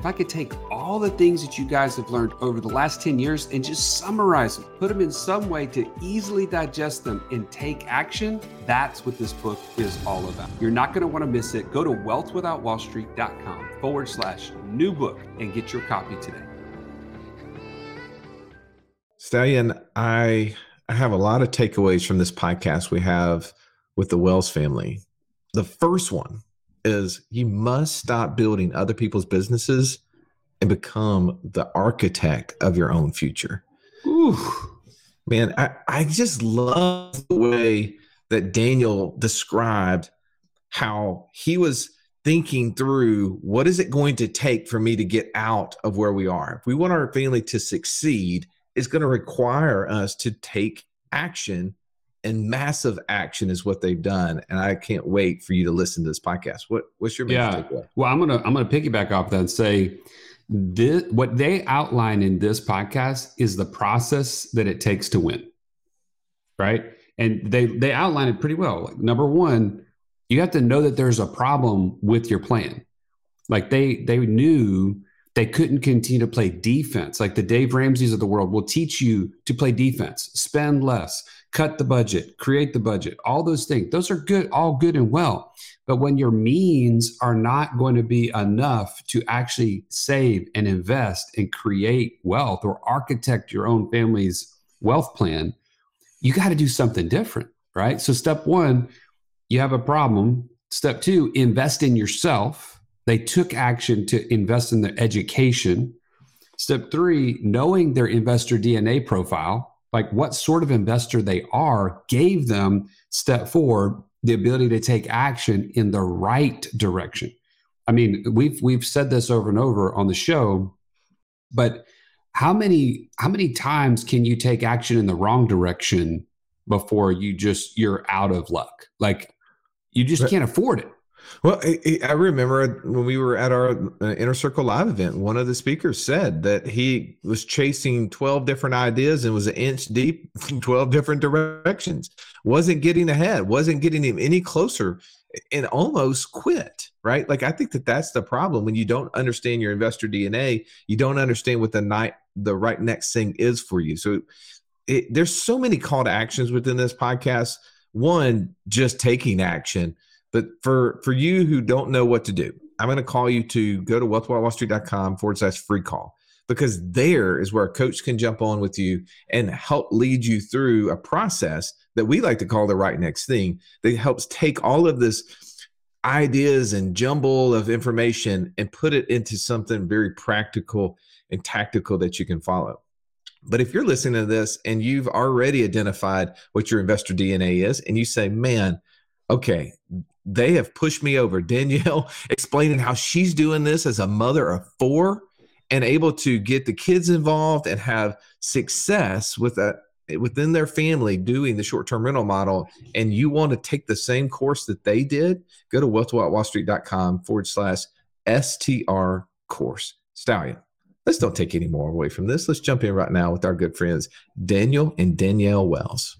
if I could take all the things that you guys have learned over the last 10 years and just summarize them, put them in some way to easily digest them and take action, that's what this book is all about. You're not going to want to miss it. Go to wealthwithoutwallstreet.com forward slash new book and get your copy today. Stallion, I I have a lot of takeaways from this podcast we have with the Wells family. The first one is you must stop building other people's businesses and become the architect of your own future. Ooh, man, I, I just love the way that Daniel described how he was thinking through what is it going to take for me to get out of where we are. If we want our family to succeed, it's going to require us to take action and massive action is what they've done. And I can't wait for you to listen to this podcast. What what's your yeah? Takeaway? Well, I'm gonna I'm gonna piggyback off that and say this what they outline in this podcast is the process that it takes to win. Right. And they they outline it pretty well. Like, number one, you have to know that there's a problem with your plan. Like they they knew they couldn't continue to play defense. Like the Dave Ramsey's of the world will teach you to play defense, spend less, cut the budget, create the budget, all those things. Those are good, all good and well. But when your means are not going to be enough to actually save and invest and create wealth or architect your own family's wealth plan, you got to do something different, right? So, step one, you have a problem. Step two, invest in yourself. They took action to invest in their education. Step three, knowing their investor DNA profile like what sort of investor they are gave them step forward the ability to take action in the right direction. I mean we've we've said this over and over on the show but how many how many times can you take action in the wrong direction before you just you're out of luck? Like you just can't afford it well, I, remember when we were at our uh, Inner Circle Live event, one of the speakers said that he was chasing 12 different ideas and was an inch deep in 12 different directions, wasn't getting ahead, wasn't getting him any closer, and almost quit. Right. Like, I think that that's the problem when you don't understand your investor DNA, you don't understand what the night, the right next thing is for you. So, it, there's so many call to actions within this podcast. One, just taking action but for for you who don't know what to do, I'm going to call you to go to wealthwithoutwallstreet.com forward slash free call because there is where a coach can jump on with you and help lead you through a process that we like to call the right next thing that helps take all of this ideas and jumble of information and put it into something very practical and tactical that you can follow. But if you're listening to this and you've already identified what your investor DNA is, and you say, man, okay, they have pushed me over. Danielle explaining how she's doing this as a mother of four and able to get the kids involved and have success with that within their family doing the short-term rental model. And you want to take the same course that they did? Go to wealthwithoutwallstreet.com forward slash str course. Stallion let's don't take any more away from this. Let's jump in right now with our good friends daniel and danielle wells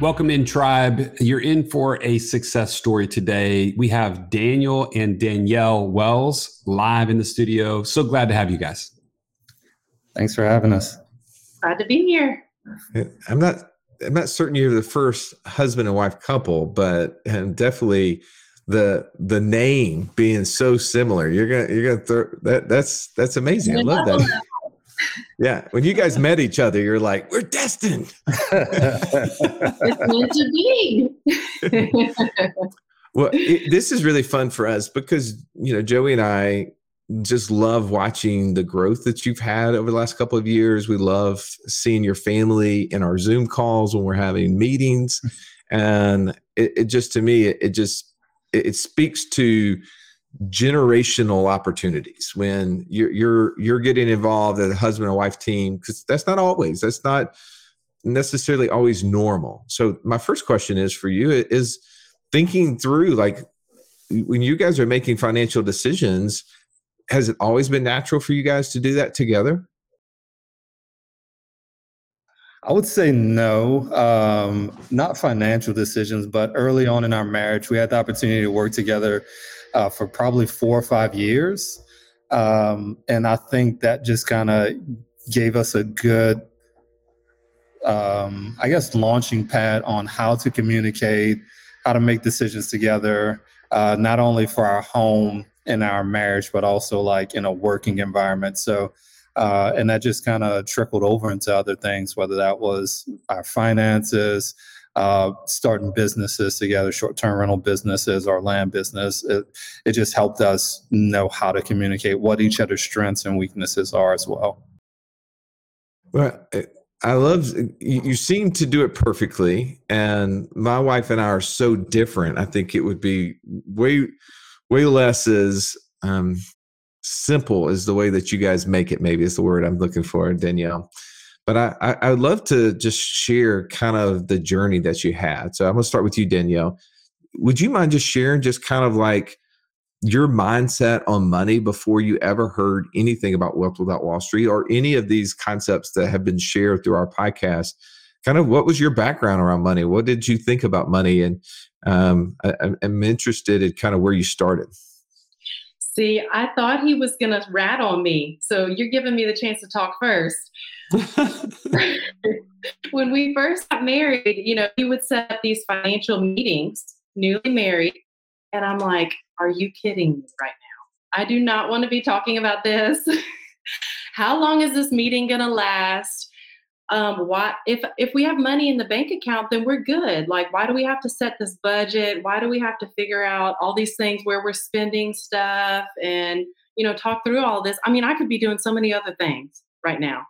Welcome in, tribe. You're in for a success story today. We have Daniel and Danielle Wells live in the studio. So glad to have you guys. Thanks for having us. Glad to be here. I'm not. I'm not certain you're the first husband and wife couple, but definitely the the name being so similar. You're gonna you're gonna throw that. That's that's amazing. I love that. Yeah, when you guys met each other, you're like, we're destined. it's meant to be. well, it, this is really fun for us because you know Joey and I just love watching the growth that you've had over the last couple of years. We love seeing your family in our Zoom calls when we're having meetings, and it, it just to me, it, it just it, it speaks to generational opportunities when you're you're you're getting involved as a husband and wife team because that's not always that's not necessarily always normal. So my first question is for you is thinking through like when you guys are making financial decisions has it always been natural for you guys to do that together? I would say no, um, not financial decisions, but early on in our marriage, we had the opportunity to work together uh, for probably four or five years. Um, and I think that just kind of gave us a good, um, I guess, launching pad on how to communicate, how to make decisions together, uh, not only for our home and our marriage, but also like in a working environment. So, uh, and that just kind of trickled over into other things, whether that was our finances, uh, starting businesses together, short-term rental businesses our land business. It, it just helped us know how to communicate what each other's strengths and weaknesses are as well. Well, I love you seem to do it perfectly, and my wife and I are so different. I think it would be way, way less as um, simple as the way that you guys make it. Maybe is the word I'm looking for, Danielle. But I, I, I would love to just share kind of the journey that you had. So I'm going to start with you, Danielle. Would you mind just sharing just kind of like your mindset on money before you ever heard anything about Wealth Without Wall Street or any of these concepts that have been shared through our podcast? Kind of what was your background around money? What did you think about money? And um, I, I'm interested in kind of where you started. See, I thought he was going to rat on me. So you're giving me the chance to talk first. when we first got married, you know, he would set up these financial meetings, newly married. And I'm like, are you kidding me right now? I do not want to be talking about this. How long is this meeting going to last? um, why if if we have money in the bank account then we're good like why do we have to set this budget why do we have to figure out all these things where we're spending stuff and you know talk through all this i mean i could be doing so many other things right now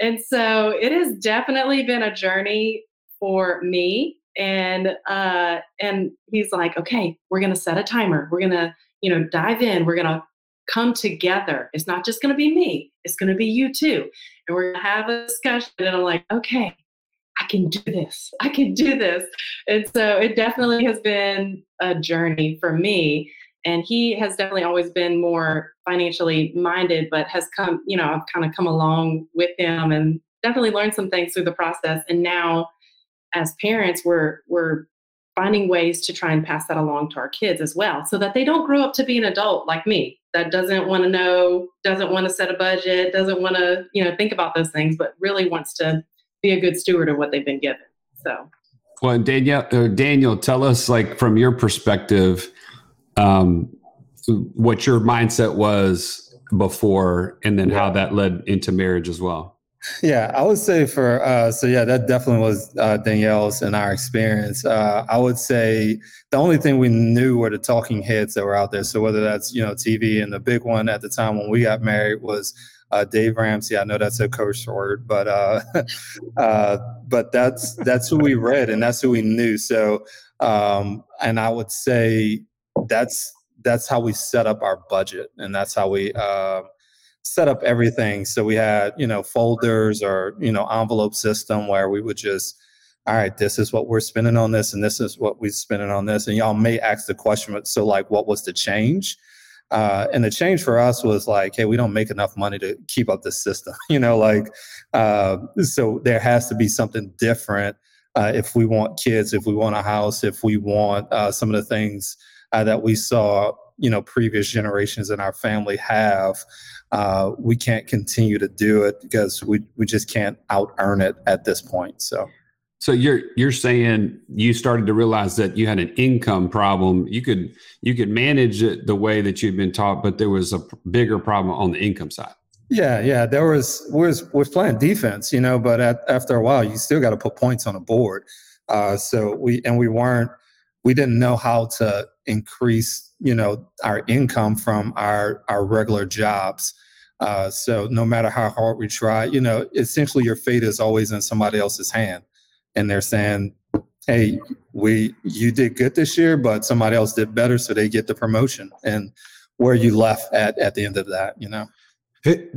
and so it has definitely been a journey for me and uh and he's like okay we're gonna set a timer we're gonna you know dive in we're gonna come together. It's not just to be me, it's to be you too. And we're to have a discussion. And I'm like, okay, I can do this. I can do this. And so it definitely has been a journey for me. And he has definitely always been more financially minded, but has come, you know, I've kind of come along with him and definitely learned some things through the process. And now as parents, we're we're finding ways to try and pass that along to our kids as well so that they don't grow up to be an adult like me that doesn't want to know, doesn't want to set a budget, doesn't want to, you know, think about those things, but really wants to be a good steward of what they've been given. So, well, Danielle, uh, Daniel, tell us, like from your perspective, um, what your mindset was before, and then how that led into marriage as well. Yeah, I would say for uh, so yeah, that definitely was uh, Danielle's and our experience. Uh, I would say the only thing we knew were the talking heads that were out there. So whether that's you know TV and the big one at the time when we got married was uh, Dave Ramsey. I know that's a coach word, but uh, uh, but that's that's who we read and that's who we knew. So um, and I would say that's that's how we set up our budget and that's how we set up everything. So we had, you know, folders or, you know, envelope system where we would just, all right, this is what we're spending on this and this is what we're spending on this. And y'all may ask the question, but so like, what was the change? Uh, and the change for us was like, hey, we don't make enough money to keep up the system, you know, like, uh, so there has to be something different uh, if we want kids, if we want a house, if we want uh, some of the things uh, that we saw, you know, previous generations in our family have uh, we can't continue to do it because we, we just can't out earn it at this point. So, So you're you're saying you started to realize that you had an income problem. You could you could manage it the way that you'd been taught, but there was a bigger problem on the income side. Yeah, yeah. There was was was playing defense, you know, but at, after a while, you still got to put points on the board. Uh, so we and we weren't we didn't know how to increase, you know, our income from our our regular jobs. Uh, so no matter how hard we try, you know, essentially your fate is always in somebody else's hand, and they're saying, "Hey, we you did good this year, but somebody else did better, so they get the promotion." And where you left at at the end of that, you know.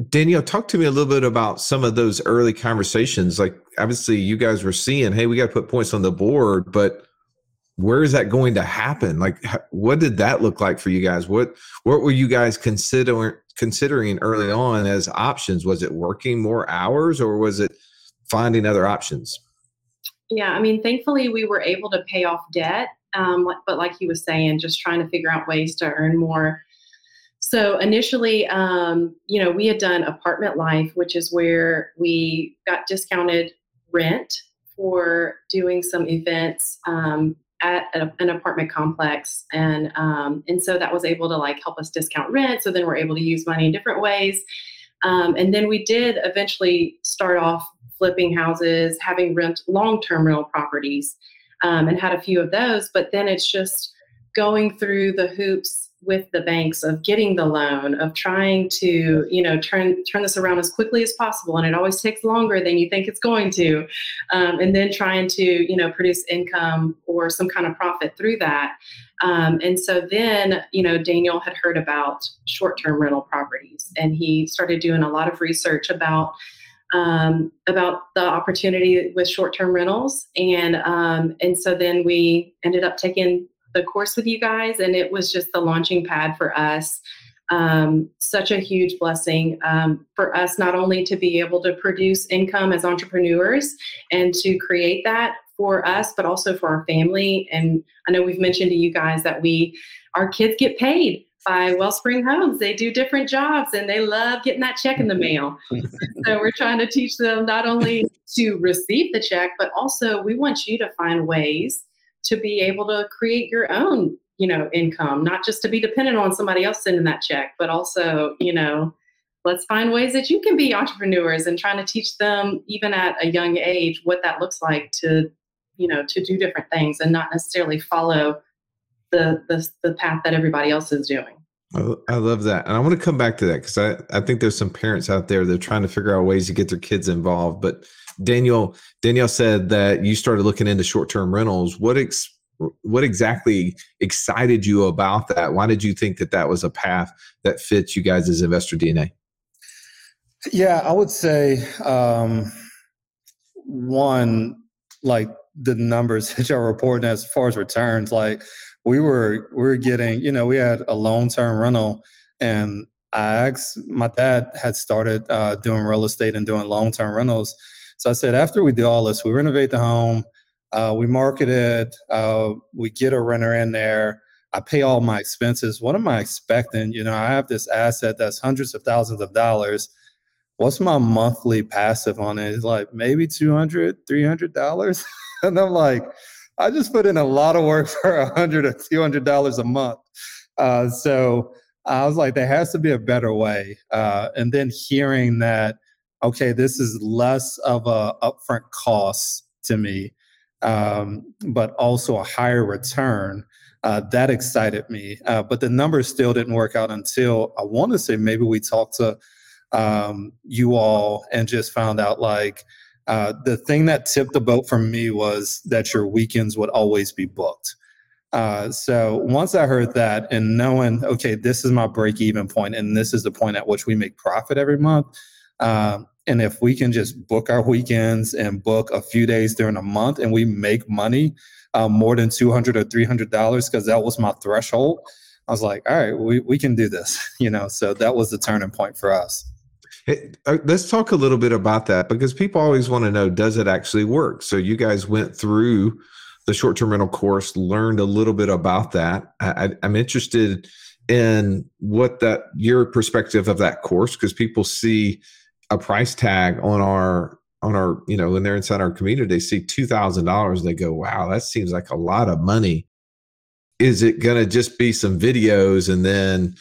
Danielle, talk to me a little bit about some of those early conversations. Like, obviously, you guys were seeing, hey, we got to put points on the board, but where is that going to happen? Like, what did that look like for you guys? What what were you guys considering considering early on as options? Was it working more hours, or was it finding other options? Yeah, I mean, thankfully, we were able to pay off debt. Um, but like he was saying, just trying to figure out ways to earn more so initially, um, you know, we had done apartment life, which is where we got discounted rent for doing some events um, at a, an apartment complex, and um, and so that was able to like help us discount rent. So then we're able to use money in different ways, um, and then we did eventually start off flipping houses, having rent long term rental properties, um, and had a few of those. But then it's just going through the hoops with the banks of getting the loan of trying to you know turn turn this around as quickly as possible. And it always takes longer than you think it's going to um, and then trying to you know produce income or some kind of profit through that. Um, and so then you know daniel had heard about short-term rental properties and he started doing a lot of research about um, about the opportunity with short-term rentals. And um, and so then we ended up taking the course with you guys, and it was just the launching pad for us. Um, such a huge blessing um, for us, not only to be able to produce income as entrepreneurs and to create that for us, but also for our family. And I know we've mentioned to you guys that we, our kids get paid by Wellspring Homes. They do different jobs and they love getting that check in the mail. so we're trying to teach them not only to receive the check, but also we want you to find ways to be able to create your own you know income not just to be dependent on somebody else sending that check but also you know let's find ways that you can be entrepreneurs and trying to teach them even at a young age what that looks like to you know to do different things and not necessarily follow the the, the path that everybody else is doing I love that. And I want to come back to that because I, I think there's some parents out there that are trying to figure out ways to get their kids involved. But Daniel, Danielle said that you started looking into short-term rentals. What ex, what exactly excited you about that? Why did you think that that was a path that fits you guys as investor DNA? Yeah, I would say um, one, like the numbers that y'all reporting as far as returns, like we were we were getting, you know, we had a long term rental and I asked my dad had started uh, doing real estate and doing long term rentals. So I said, after we do all this, we renovate the home, uh, we market it, uh, we get a renter in there. I pay all my expenses. What am I expecting? You know, I have this asset that's hundreds of thousands of dollars. What's my monthly passive on it? It's like maybe 200 $300. and I'm like, I just put in a lot of work for a hundred or two hundred dollars a month. Uh, so I was like, there has to be a better way. Uh, and then hearing that okay, this is less of a upfront cost to me, um, but also a higher return. Uh, that excited me, uh, but the numbers still didn't work out until I want to say maybe we talked to um, you all and just found out like uh, the thing that tipped the boat for me was that your weekends would always be booked. Uh, so once I heard that and knowing, okay, this is my break even point and this is the point at which we make profit every month, um, and if we can just book our weekends and book a few days during a month and we make money um, more than 200 or $300, because that was my threshold, I was like, all right, we, we can do this, you know? So that was the turning point for us. Uh, let's talk a little bit about that because people always want to know does it actually work? So you guys went through the short term rental course, learned a little bit about that. I, I'm interested in what that your perspective of that course because people see a price tag on our on our, you know, when they're inside our community, they see two thousand dollars, they go, "Wow, that seems like a lot of money." Is it going to just be some videos and then,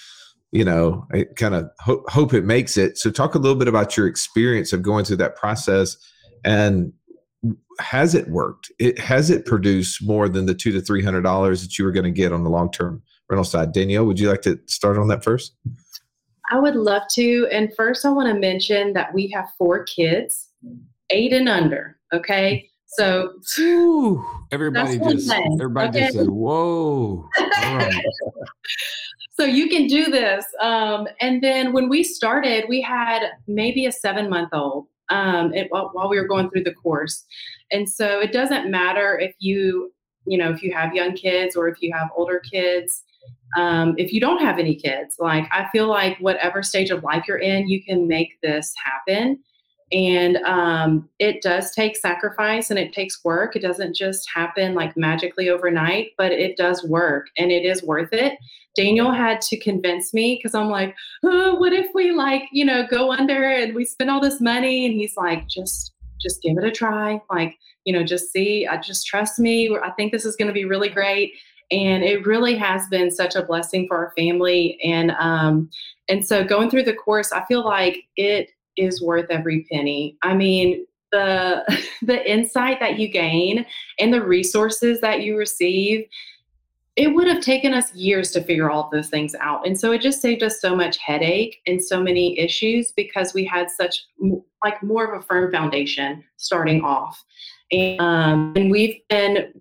you know, I kind of ho- hope it makes it? So, talk a little bit about your experience of going through that process, and has it worked? It has it produced more than the two to three hundred dollars that you were going to get on the long term rental side? Danielle, would you like to start on that first? I would love to. And first, I want to mention that we have four kids, eight and under. Okay. So, Ooh, everybody just thing, everybody just said, "Whoa!" Right. so you can do this. Um, and then when we started, we had maybe a seven month old um, it, while, while we were going through the course. And so it doesn't matter if you, you know, if you have young kids or if you have older kids. Um, if you don't have any kids, like I feel like whatever stage of life you're in, you can make this happen. And um, it does take sacrifice and it takes work. It doesn't just happen like magically overnight, but it does work and it is worth it. Daniel had to convince me because I'm like, oh, what if we like, you know, go under and we spend all this money? And he's like, just, just give it a try. Like, you know, just see, I just trust me. I think this is going to be really great. And it really has been such a blessing for our family. And, um, and so going through the course, I feel like it is worth every penny. I mean, the the insight that you gain and the resources that you receive it would have taken us years to figure all those things out and so it just saved us so much headache and so many issues because we had such like more of a firm foundation starting off and, um, and we've been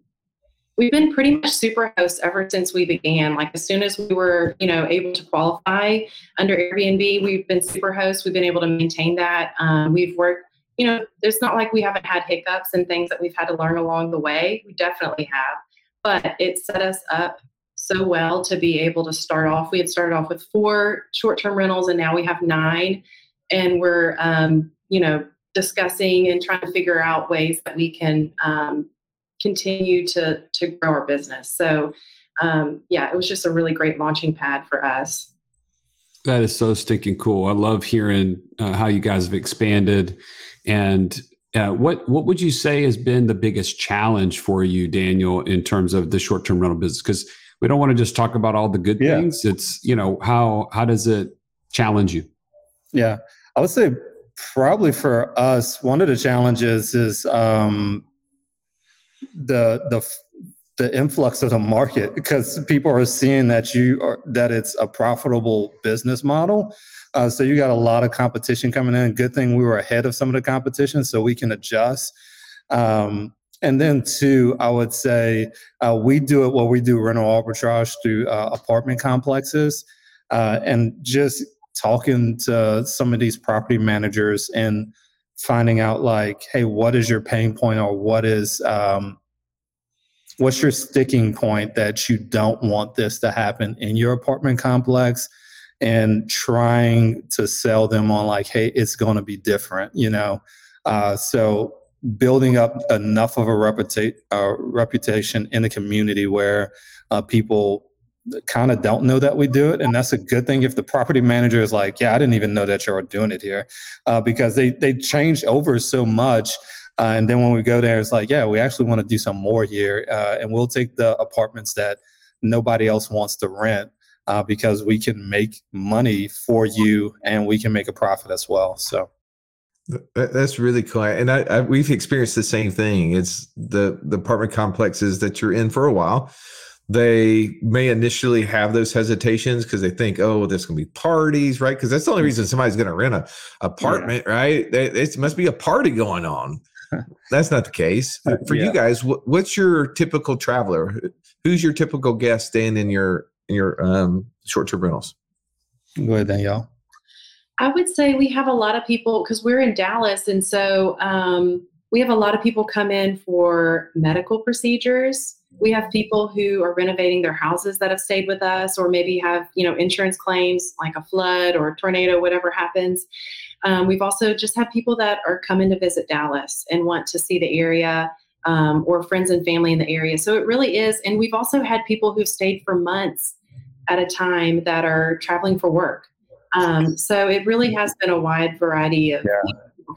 we've been pretty much super hosts ever since we began. Like as soon as we were you know able to qualify under airbnb we've been super hosts. We've been able to maintain that. Um, we've worked you know it's not like we haven't had hiccups and things that we've had to learn along the way. We definitely have but it set us up so well to be able to start off. We had started off with four short-term rentals and now we have nine. And we're um, you know discussing and trying to figure out ways that we can um, continue to to grow our business. So um, yeah, it was just a really great launching pad for us. That is so stinking cool. I love hearing uh, how you guys have expanded. And uh, what what would you say has been the biggest challenge for you, Daniel, in terms of the short term rental business? Because we don't want to just talk about all the good Yeah. things. It's you know how how does it challenge you? Yeah, I would say probably for us, one of the challenges is um, the the the influx of the market because people are seeing that you are that it's a profitable business model. Uh, so you got a lot of competition coming in. Good thing we were ahead of some of the competition, so we can adjust. Um, and then two, I would say uh, we do it what we do rental arbitrage through uh, apartment complexes, uh, and just talking to some of these property managers and finding out like, hey, what is your pain point or what is um, what's your sticking point that you don't want this to happen in your apartment complex and trying to sell them on like hey it's going to be different you know? Uh, so building up enough of a reputa- uh, reputation in the community where uh, people kind of don't know that we do it and that's a good thing if the property manager is like yeah i didn't even know that you were doing it here uh, because they they changed over so much uh, and then when we go there it's like yeah we actually want to do some more here uh, and we'll take the apartments that nobody else wants to rent uh, because we can make money for you and we can make a profit as well so That's really cool, and I, I we've experienced the same thing. It's the the apartment complexes that you're in for a while. They may initially have those hesitations because they think, "Oh, there's going to be parties, right?" Because that's the only reason somebody's going to rent an apartment, right? They- It must be a party going on. That's not the case for Yeah. you guys. What, what's your typical traveler? Who's your typical guest staying in your in your um, short term rentals? go ahead danielle I would say we have a lot of people because we're in Dallas, and so um, we have a lot of people come in for medical procedures. We have people who are renovating their houses that have stayed with us, or maybe have you know insurance claims like a flood or a tornado, whatever happens. Um, we've also just had people that are coming to visit Dallas and want to see the area, um, or friends and family in the area. So it really is, and we've also had people who've stayed for months at a time that are traveling for work. Um, so it really has been a wide variety of Yeah.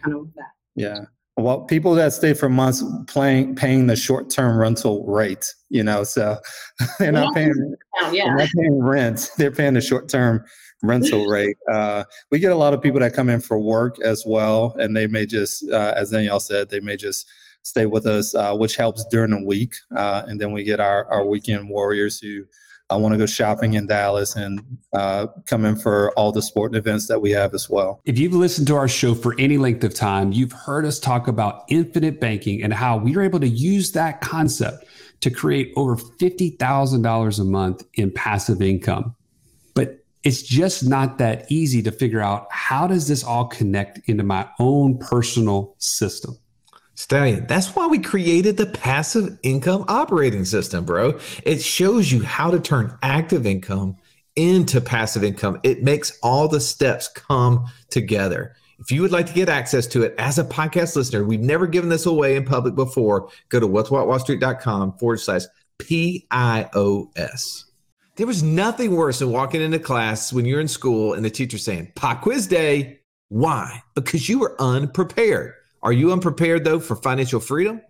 kind of that. Yeah. Well, people that stay for months playing paying the short term rental rate, you know, so they're not paying Oh, yeah. they're not paying rent. They're paying the short term rental rate. Uh, we get a lot of people that come in for work as well, and they may just, uh, as Danielle said, they may just stay with us, uh, which helps during the week. Uh, and then we get our, our weekend warriors who uh, want to go shopping in Dallas and uh, come in for all the sporting events that we have as well. If you've listened to our show for any length of time, you've heard us talk about infinite banking and how we are able to use that concept to create over $50,000 a month in passive income. But it's just not that easy to figure out how does this all connect into my own personal system. Stallion, that's why we created the passive income operating system, bro. It shows you how to turn active income into passive income. It makes all the steps come together. If you would like to get access to it as a podcast listener, we've never given this away in public before. Go to wealthwithoutwallstreet.com forward slash PIOS. There was nothing worse than walking into class when you're in school and the teacher saying, Pop quiz day. Why? Because you were unprepared. Are you unprepared though for financial freedom?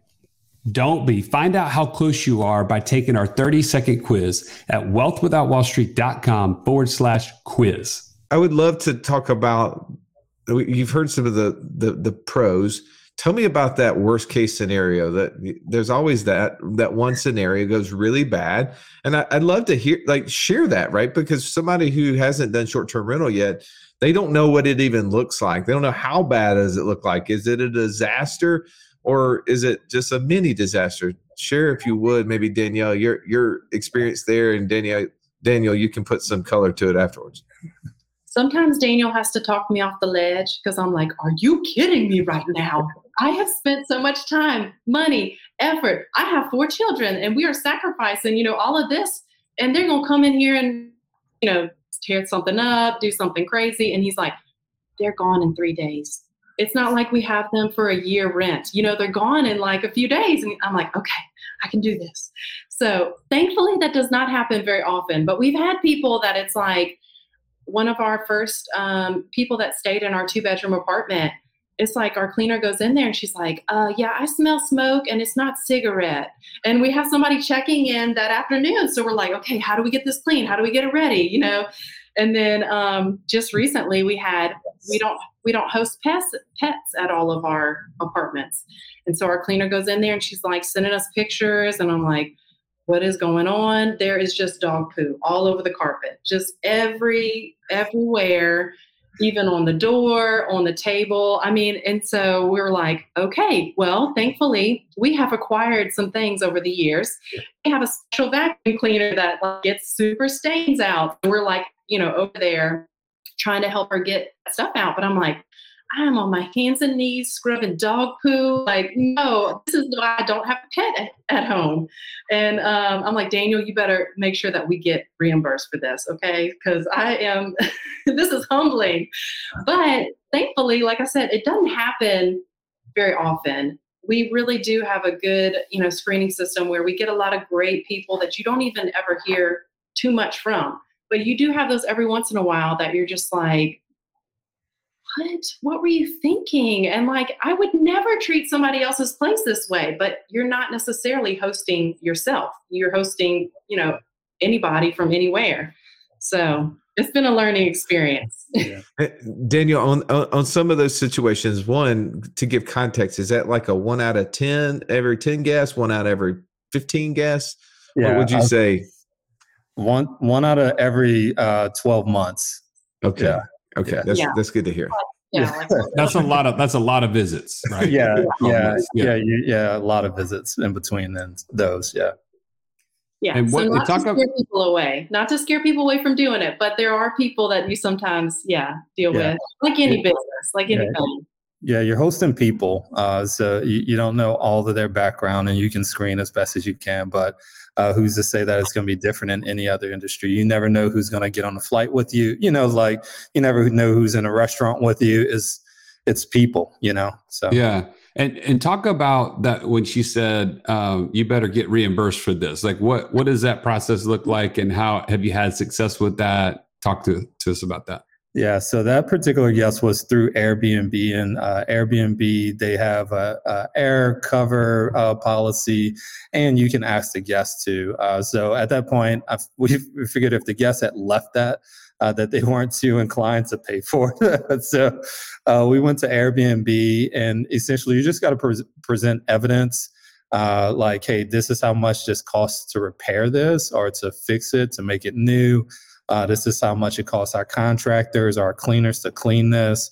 Don't be. Find out how close you are by taking our 30 second quiz at wealthwithoutwallstreet.com forward slash quiz. I would love to talk about. You've heard some of the, the the pros. Tell me about that worst case scenario. That there's always that that one scenario goes really bad, and I, I'd love to hear like share that right because somebody who hasn't done short term rental yet, they don't know what it even looks like. They don't know how bad does it look like. Is it a disaster or is it just a mini disaster? Share if you would, maybe Danielle, your your experience there, and Danielle, Daniel, you can put some color to it afterwards. Sometimes Daniel has to talk me off the ledge because I'm like, are you kidding me right now? I have spent so much time, money, effort. I have four children and we are sacrificing, you know, all of this. And they're going to come in here and, you know, tear something up, do something crazy. And he's like, they're gone in three days. It's not like we have them for a year rent. You know, they're gone in like a few days. And I'm like, okay, I can do this. So thankfully, that does not happen very often. But we've had people that it's like, one of our first um, people that stayed in our two bedroom apartment it's like our cleaner goes in there and she's like uh, yeah i smell smoke and it's not cigarette. And we have somebody checking in that afternoon. So we're like okay how do we get this clean? How do we get it ready? You know? And then um, just recently we had we don't we don't host pets pets at all of our apartments. And so our cleaner goes in there and she's like sending us pictures and i'm like what is going on? There is just dog poo all over the carpet. Just every everywhere even on the door on the table. I mean and so we are like okay well thankfully we have acquired some things over the years. We have a special vacuum cleaner that like, gets super stains out. We're like you know over there trying to help her get stuff out. But i'm like I'm on my hands and knees scrubbing dog poo. Like, no, this is why I don't have a pet at, at home. And um, I'm like, Daniel, you better make sure that we get reimbursed for this, okay? Because I am, this is humbling. But thankfully, like I said, it doesn't happen very often. We really do have a good, you know, screening system where we get a lot of great people that you don't even ever hear too much from. But you do have those every once in a while that you're just like, what? What were you thinking? And like, I would never treat somebody else's place this way, but you're not necessarily hosting yourself. You're hosting, you know, anybody from anywhere. So it's been a learning experience. Yeah. Daniel, on, on some of those situations, one to give context, is that like a one out of ten every ten guests, one out of every fifteen guests? Yeah, what would you say? One one out of every uh, twelve months. Okay. Yeah. Okay, that's yeah. that's good to hear. Yeah, that's a lot of that's a lot of visits, right? Yeah, yeah, yeah, yeah, yeah, a lot of visits in between then those, yeah. Yeah, and what, so not to scare about, people away, not to scare people away from doing it, but there are people that you sometimes, yeah, deal yeah. with, like any yeah. business, like yeah. anything. Yeah, you're hosting people, uh, so you, you don't know all of their background, and you can screen as best as you can, but uh, who's to say that it's going to be different in any other industry? You never know who's going to get on a flight with you. You know, like you never know who's in a restaurant with you. Is it's people, you know. So yeah, and and talk about that when she said um, you better get reimbursed for this. Like, what what does that process look like, and how have you had success with that? Talk to to us about that. Yeah, so that particular guest was through Airbnb, and uh, Airbnb they have a, a AirCover uh, policy, and you can ask the guest to. Uh, so at that point, we, figured if the guest had left that, uh, that they weren't too inclined to pay for so uh, we went to Airbnb, and essentially you just got to pre- present evidence. Uh, like, hey, this is how much this costs to repair this or to fix it, to make it new. Uh, this is how much it costs our contractors, our cleaners to clean this.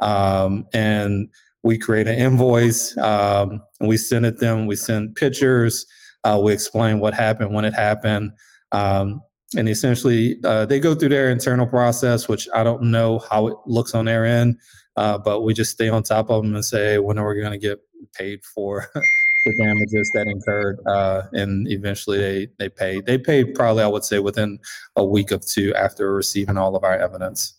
Um, and we create an invoice um, and we send it them. We send pictures. Uh, we explain what happened when it happened. Um, and essentially, uh, they go through their internal process, which I don't know how it looks on their end, uh, but we just stay on top of them and say, when are we going to get paid for the damages that incurred, uh, and eventually they they paid. They paid probably I would say within a week of two after receiving all of our evidence.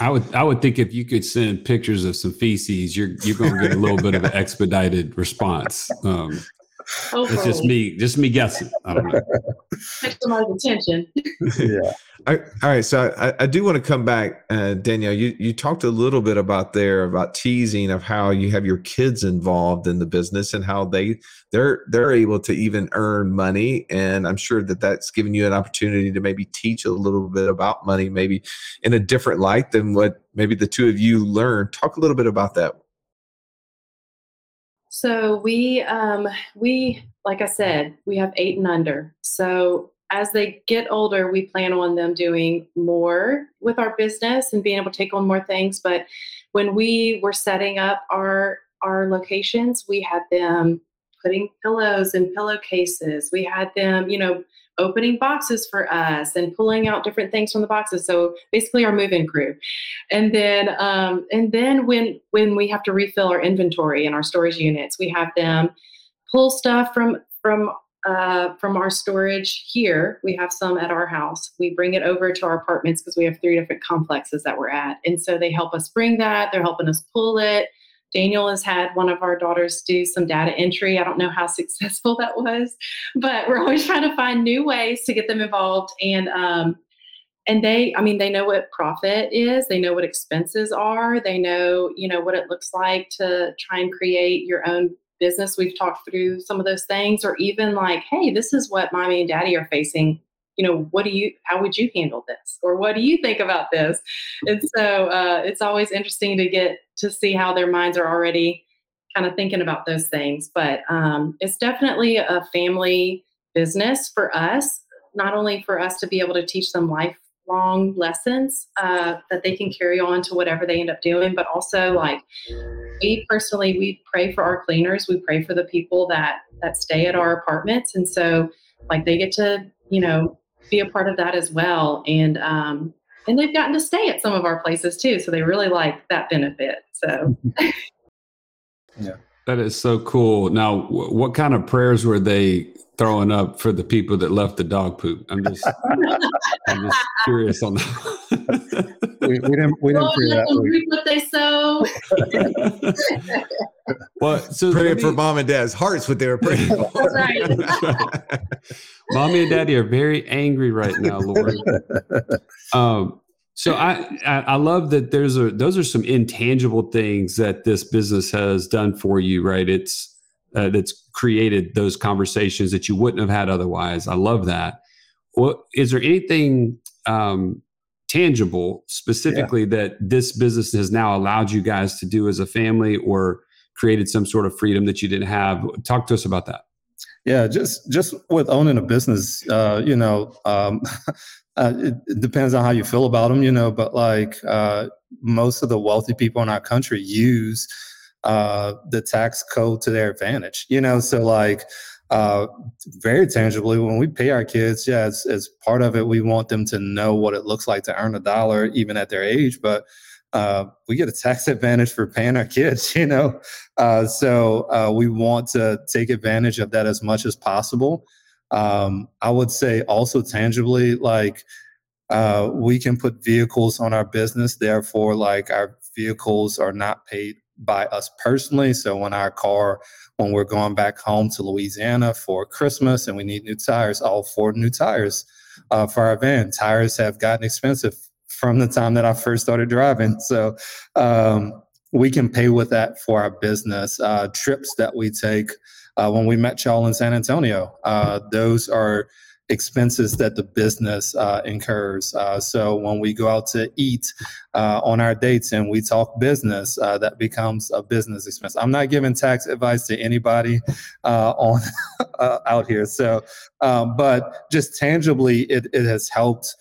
I would I would think if you could send pictures of some feces, you're you're going to get a little bit of an expedited response. Um, it's just me, just me guessing. I don't know. Catch attention. yeah. I, all right, so I, I do want to come back, uh, Danielle. You you talked a little bit about there about teasing of how you have your kids involved in the business and how they they're they're able to even earn money, and I'm sure that that's given you an opportunity to maybe teach a little bit about money, maybe in a different light than what maybe the two of you learned. Talk a little bit about that. So we um we like I said, we have 8 and under. So as they get older, we plan on them doing more with our business and being able to take on more things, but when we were setting up our our locations, we had them putting pillows in pillowcases. We had them, you know, opening boxes for us and pulling out different things from the boxes. So basically our move-in crew. And then um, and then when when we have to refill our inventory in our storage units, we have them pull stuff from from uh, from our storage here. We have some at our house. We bring it over to our apartments because we have three different complexes that we're at. And so they help us bring that. They're helping us pull it. Daniel has had one of our daughters do some data entry. I don't know how successful that was, but we're always trying to find new ways to get them involved. And um, and they, I mean, they know what profit is. They know what expenses are. They know, you know, what it looks like to try and create your own business. We've talked through some of those things, or even like, hey, this is what mommy and daddy are facing you know what do you how would you handle this? Or what do you think about this? And so uh, it's always interesting to get to see how their minds are already kind of thinking about those things. But um, it's definitely a family business for us not only for us to be able to teach them lifelong lessons uh, that they can carry on to whatever they end up doing but also like we personally we pray for our cleaners. We pray for the people that that stay at our apartments. And so like they get to you know be a part of that as well. And um, and they've gotten to stay at some of our places too, so they really like that benefit. So, yeah, that is so cool. Now, w- what kind of prayers were they throwing up for the people that left the dog poop? I'm just, I'm just curious on that. we, we didn't, we didn't pray that. Reap what they sow. well, so praying for mom and dad's hearts, what they were praying. For. That's right. That's right. Mommy and daddy are very angry right now, Lord. Um, so I, I, love that there's a those are some intangible things that this business has done for you, right? It's uh, that's created those conversations that you wouldn't have had otherwise. I love that. What is there anything um, tangible specifically yeah. that this business has now allowed you guys to do as a family, or created some sort of freedom that you didn't have? Talk to us about that. Yeah, just just with owning a business, uh, you know, um, uh, it, it, depends on how you feel about them, you know. But like uh, most of the wealthy people in our country use uh, the tax code to their advantage, you know. So like uh, very tangibly, when we pay our kids, yeah, as, as part of it, we want them to know what it looks like to earn a dollar, even at their age. But uh, we get a tax advantage for paying our kids, you know. Uh, so uh, we want to take advantage of that as much as possible. Um, I would say also tangibly, like uh, we can put vehicles on our business. Therefore, like our vehicles are not paid by us personally. So when our car, when we're going back home to Louisiana for Christmas and we need new tires, all four new tires uh, for our van. Tires have gotten expensive from the time that I first started driving. So um, we can pay with that for our business. Uh, trips that we take uh, when we met y'all in San Antonio, uh, those are expenses that the business uh, incurs. Uh, so when we go out to eat uh, on our dates and we talk business, uh, that becomes a business expense. I'm not giving tax advice to anybody uh, on uh, out here. So, um, but just tangibly, it, it has helped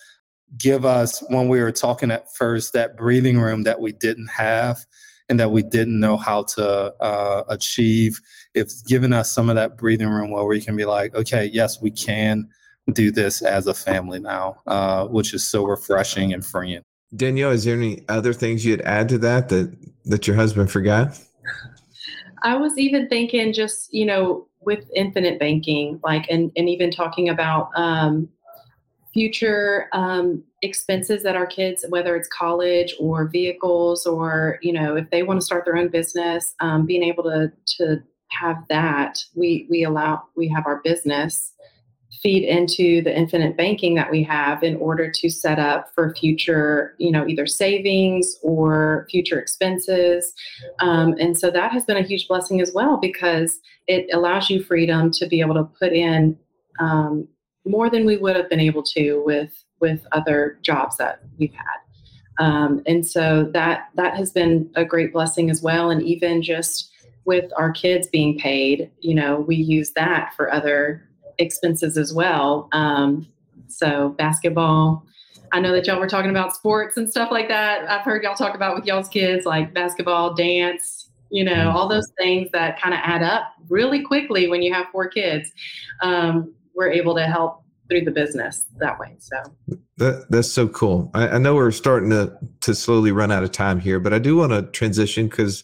give us when we were talking at first that breathing room that we didn't have and that we didn't know how to achieve. It's given us some of that breathing room where we can be like, okay, yes, we can do this as a family now, uh, which is so refreshing and freeing. Danielle, is there any other things you'd add to that that that your husband forgot? I was even thinking just, you know, with infinite banking, like, and, and even talking about um, future um, expenses that our kids, whether it's college or vehicles, or, you know, if they want to start their own business, um, being able to, to have that, we, we allow, we have our business feed into the infinite banking that we have in order to set up for future, you know, either savings or future expenses. Um, and so that has been a huge blessing as well because it allows you freedom to be able to put in um, more than we would have been able to with with other jobs that we've had. Um, and so that that has been a great blessing as well. And even just with our kids being paid, you know, we use that for other expenses as well. Um, so basketball. I know that y'all were talking about sports and stuff like that. I've heard y'all talk about with y'all's kids, like basketball, dance, you know, all those things that kind of add up really quickly when you have four kids. Um, we're able to help through the business that way. So that that's so cool. I, I, know we're starting to to slowly run out of time here, but I do want to transition because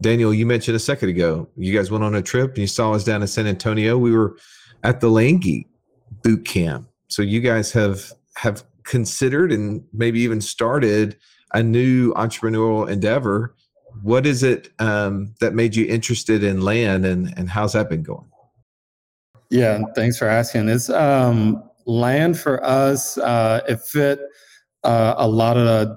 Daniel, you mentioned a second ago, you guys went on a trip and you saw us down in San Antonio. We were at the Land Geek boot camp. So you guys have have considered and maybe even started a new entrepreneurial endeavor. What is it um, that made you interested in land, and and how's that been going? Yeah, thanks for asking. It's um, land for us. Uh, it fit uh, a lot of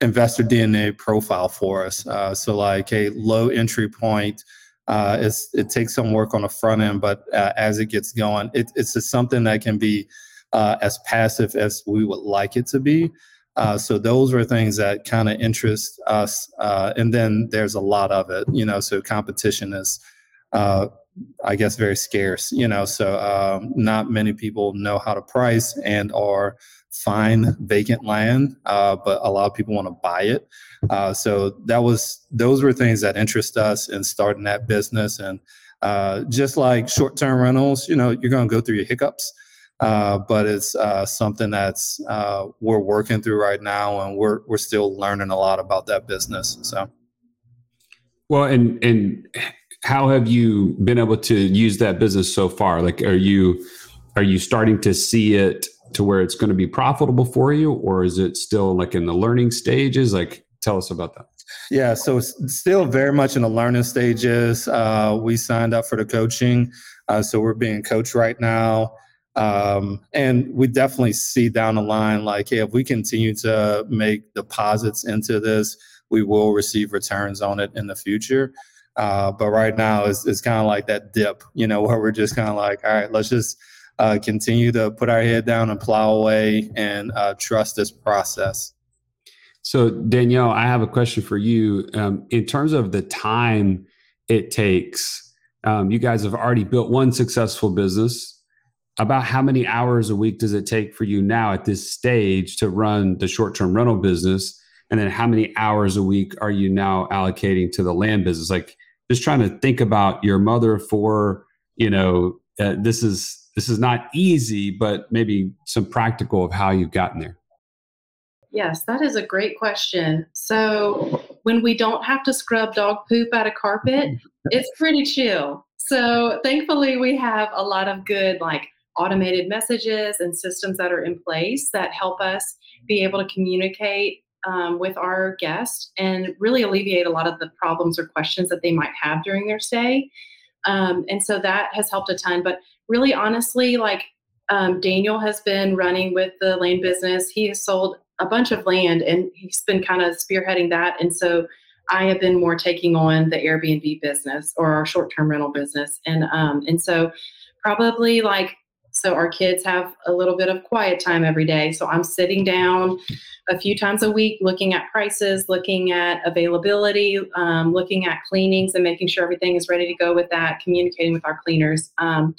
investor DNA profile for us. Uh, so like a low entry point uh, it takes some work on the front end, but uh, as it gets going, it, it's just something that can be uh, as passive as we would like it to be. Uh, so those are things that kind of interest us, uh, and then there's a lot of it, you know. So competition is, I guess, very scarce, you know. So um, not many people know how to price and are find vacant land, uh, but a lot of people want to buy it. Uh, so that was those were things that interest us in starting that business. And uh, just like short-term rentals, you know, you're going to go through your hiccups. Uh, but it's uh, something that's uh, we're working through right now, and we're we're still learning a lot about that business. So, well, and and how have you been able to use that business so far? Like, are you are you starting to see it to where it's going to be profitable for you or is it still like in the learning stages? Like tell us about that. Yeah so it's still very much in the learning stages. Uh, we signed up for the coaching uh, so we're being coached right now. Um, and we definitely see down the line like hey if we continue to make deposits into this we will receive returns on it in the future. Uh, but right now it's, it's kind of like that dip you know where we're just kind of like all right let's just uh, continue to put our head down and plow away and uh, trust this process. So, Danielle, I have a question for you. Um, in terms of the time it takes, um, you guys have already built one successful business. About how many hours a week does it take for you now at this stage to run the short term rental business? And then how many hours a week are you now allocating to the land business? Like, just trying to think about your mother for, you know, uh, this is this is not easy, but maybe some practical of how you've gotten there. Yes, that is a great question. So, when we don't have to scrub dog poop out of carpet, it's pretty chill. So, thankfully, we have a lot of good, like, automated messages and systems that are in place that help us be able to communicate um, with our guests and really alleviate a lot of the problems or questions that they might have during their stay. Um, and so that has helped a ton. But really honestly, like um, Daniel has been running with the lane business. He has sold a bunch of land, and he's been kind of spearheading that. And so I have been more taking on the Airbnb business or our short term rental business, and um, and so probably like so our kids have a little bit of quiet time every day. So I'm sitting down a few times a week looking at prices, looking at availability, um, looking at cleanings and making sure everything is ready to go with that, communicating with our cleaners. Um,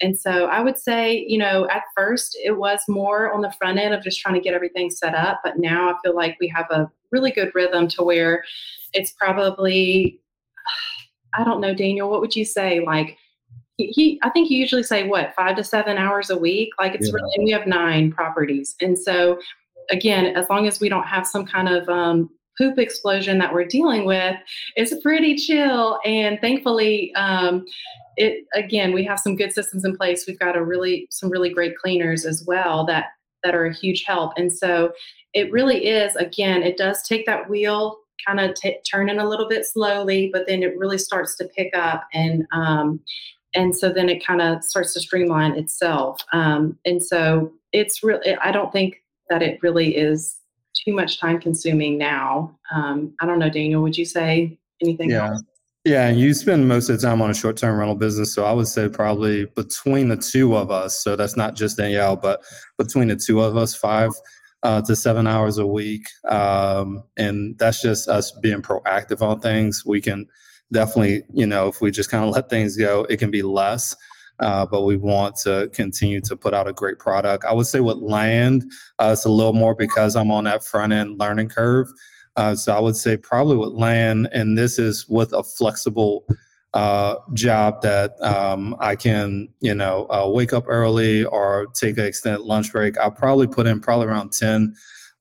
and so I would say, you know, at first it was more on the front end of just trying to get everything set up. But now I feel like we have a really good rhythm to where it's probably, I don't know, Daniel, what would you say? Like he, I think you usually say what five to seven hours a week. Like it's yeah. really, we have nine properties, and so again, as long as we don't have some kind of um, poop explosion that we're dealing with, is pretty chill. And thankfully, um, it again, we have some good systems in place. We've got a really some really great cleaners as well that that are a huge help. And so it really is again, it does take that wheel kind of t- turning a little bit slowly, but then it really starts to pick up and um, and so then it kind of starts to streamline itself um, and so it's really i don't think that it really is too much time consuming now um, i don't know daniel would you say anything yeah else? yeah you spend most of the time on a short-term rental business so i would say probably between the two of us so that's not just danielle but between the two of us five uh, to seven hours a week um, and that's just us being proactive on things we can definitely, you know, if we just kind of let things go, it can be less. Uh, but we want to continue to put out a great product. I would say with land, uh, it's a little more because I'm on that front end learning curve. Uh, so I would say probably with land, and this is with a flexible uh, job that um, I can, you know, uh, wake up early or take an extended lunch break. I'll probably put in probably around 10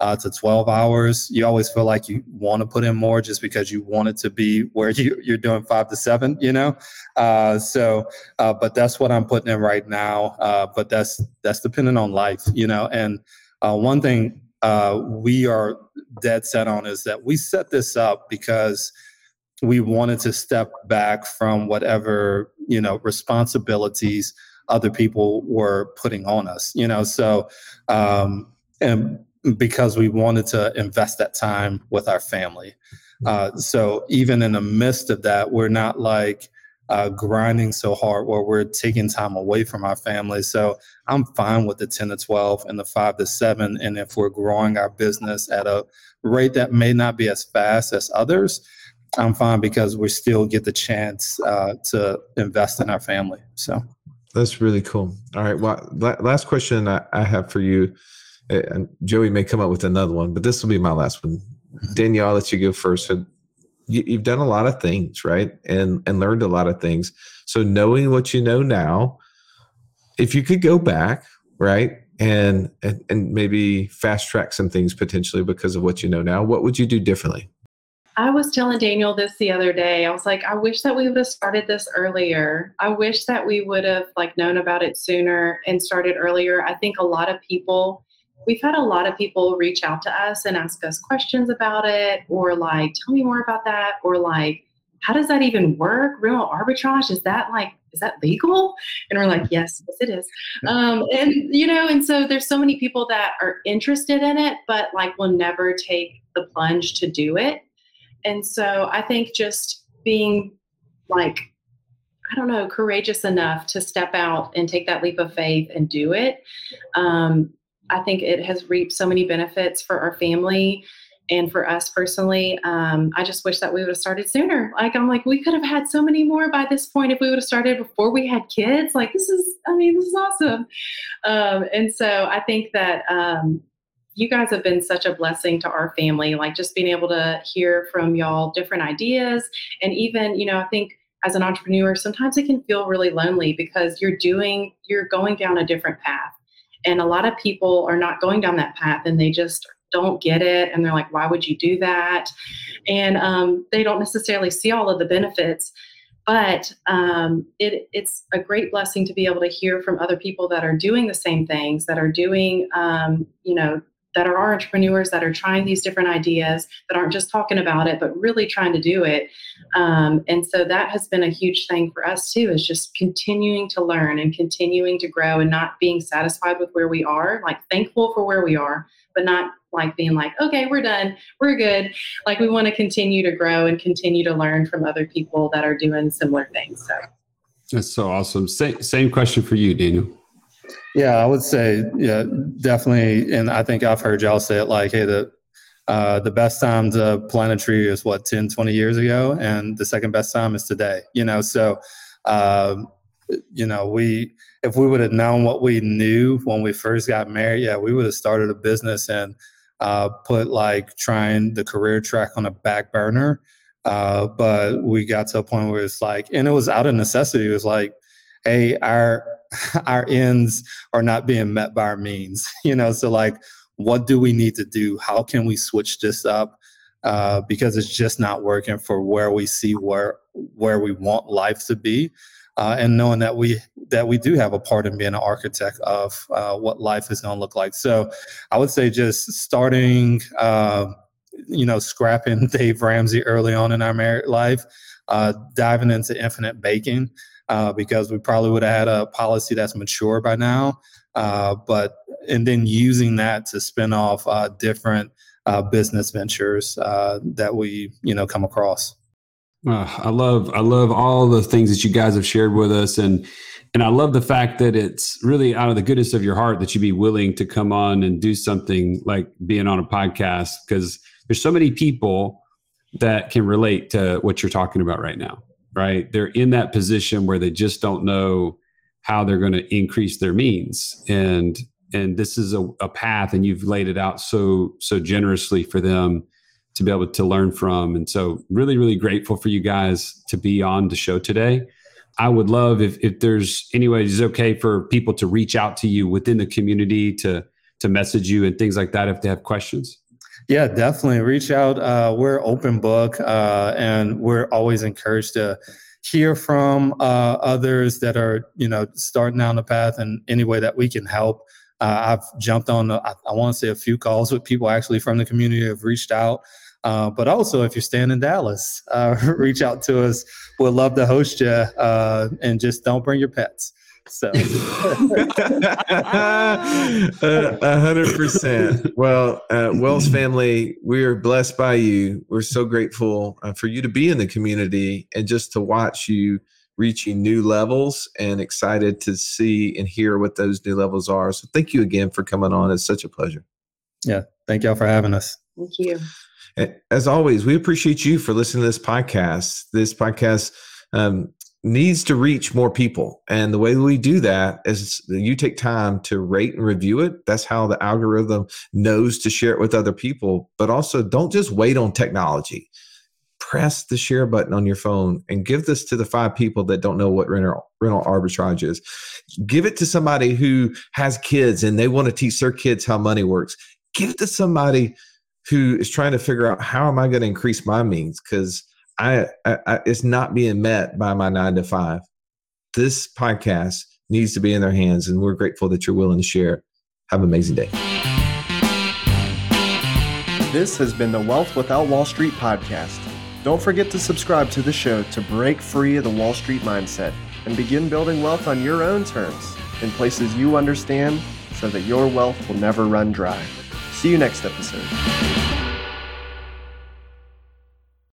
uh, to 12 hours. You always feel like you want to put in more just because you want it to be where you, you're doing five to seven, you know? Uh, so, uh, but that's what I'm putting in right now. Uh, but that's, that's dependent on life, you know? And uh, one thing uh, we are dead set on is that we set this up because we wanted to step back from whatever, you know, responsibilities other people were putting on us, you know? So, um, and because we wanted to invest that time with our family. Uh, so even in the midst of that, we're not like uh, grinding so hard where we're taking time away from our family. So I'm fine with the 10 to 12 and the 5 to 7. And if we're growing our business at a rate that may not be as fast as others, I'm fine because we still get the chance uh, to invest in our family. So that's really cool. All right. Well, last question I, I have for you Uh, and Joey may come up with another one, but this will be my last one. Mm-hmm. Danielle, I'll let you go first. So you, you've done a lot of things, right? And and learned a lot of things. So knowing what you know now, if you could go back, right, and and, and maybe fast track some things potentially because of what you know now, what would you do differently? I was telling Daniel this the other day. I was like, I wish that we would have started this earlier. I wish that we would have like known about it sooner and started earlier. I think a lot of people we've had a lot of people reach out to us and ask us questions about it or like tell me more about that or like how does that even work? Rental arbitrage? Is that like is that legal? And we're like yes yes it is. Um, and you know and so there's so many people that are interested in it but like will never take the plunge to do it. And so i think just being like I don't know, courageous enough to step out and take that leap of faith and do it um, I think it has reaped so many benefits for our family and for us personally. Um, I just wish that we would have started sooner. Like, I'm like, we could have had so many more by this point if we would have started before we had kids. Like, this is, I mean, this is awesome. Um, and so I think that, um, you guys have been such a blessing to our family, like just being able to hear from y'all different ideas. And even, you know, I think as an entrepreneur, sometimes it can feel really lonely because you're doing, you're going down a different path and a lot of people are not going down that path and they just don't get it. And they're like, why would you do that? And um, they don't necessarily see all of the benefits. But um, it, it's a great blessing to be able to hear from other people that are doing the same things, that are doing, um, you know, that are entrepreneurs that are trying these different ideas that aren't just talking about it but really trying to do it um, and so that has been a huge thing for us too is just continuing to learn and continuing to grow and not being satisfied with where we are like thankful for where we are but not like being like, okay, we're done, we're good. Like we want to continue to grow and continue to learn from other people that are doing similar things. So that's so awesome. Same same question for you, Daniel. Yeah, I would say yeah, definitely. And I think I've heard y'all say it like, hey, the uh, the best time to plant a tree is what 10, 20 years ago, and the second best time is today. You know, so um, you know, we if we would have known what we knew when we first got married, yeah, we would have started a business and uh, put like trying the career track on a back burner. Uh, but we got to a point where it's like, and it was out of necessity. It was like, hey, our our ends are not being met by our means. You know, so like, what do we need to do? How can we switch this up? Uh, because it's just not working for where we see where where we want life to be uh, and knowing that we that we do have a part in being an architect of uh, what life is going to look like. So, I would say just starting, uh, you know, scrapping Dave Ramsey early on in our married life, uh, diving into infinite banking uh, because we probably would have had a policy that's mature by now. Uh, but and then using that to spin off different business ventures that we you know come across. Uh, I love I love all the things that you guys have shared with us and and I love the fact that it's really out of the goodness of your heart that you'd be willing to come on and do something like being on a podcast because there's so many people that can relate to what you're talking about right now right they're in that position where they just don't know how they're going to increase their means and and this is a, a path and you've laid it out so so generously for them to be able to learn from. And so, really, really grateful for you guys to be on the show today. I would love if, if there's any way it's okay for people to reach out to you within the community to to message you and things like that if they have questions. Yeah, definitely reach out. Uh, we're open book, uh, and we're always encouraged to hear from uh, others that are you know starting down the path in any way that we can help. Uh, I've jumped on, I, I want to say, a few calls with people actually from the community have reached out. Uh, but also, if you're staying in Dallas, uh, reach out to us. We'd love to host you, uh, and just don't bring your pets. So, a hundred percent. Well, uh, Wells family, we are blessed by you. We're so grateful uh, for you to be in the community and just to watch you reaching new levels and excited to see and hear what those new levels are. So, thank you again for coming on. It's such a pleasure. Yeah, thank y'all for having us. Thank you. As always, we appreciate you for listening to this podcast. This podcast um, needs to reach more people. And the way we do that is you take time to rate and review it. That's how the algorithm knows to share it with other people. But also, don't just wait on technology. Press the share button on your phone and give this to the five people that don't know what rental, rental arbitrage is. Give it to somebody who has kids and they want to teach their kids how money works. Give it to somebody who is trying to figure out how am I going to increase my means because I, I, I, it's not being met by my nine to five. This podcast needs to be in their hands, and we're grateful that you're willing to share. Have an amazing day. This has been the Wealth Without Wall Street podcast. Don't forget to subscribe to the show to break free of the Wall Street mindset and begin building wealth on your own terms in places you understand so that your wealth will never run dry. See you next episode.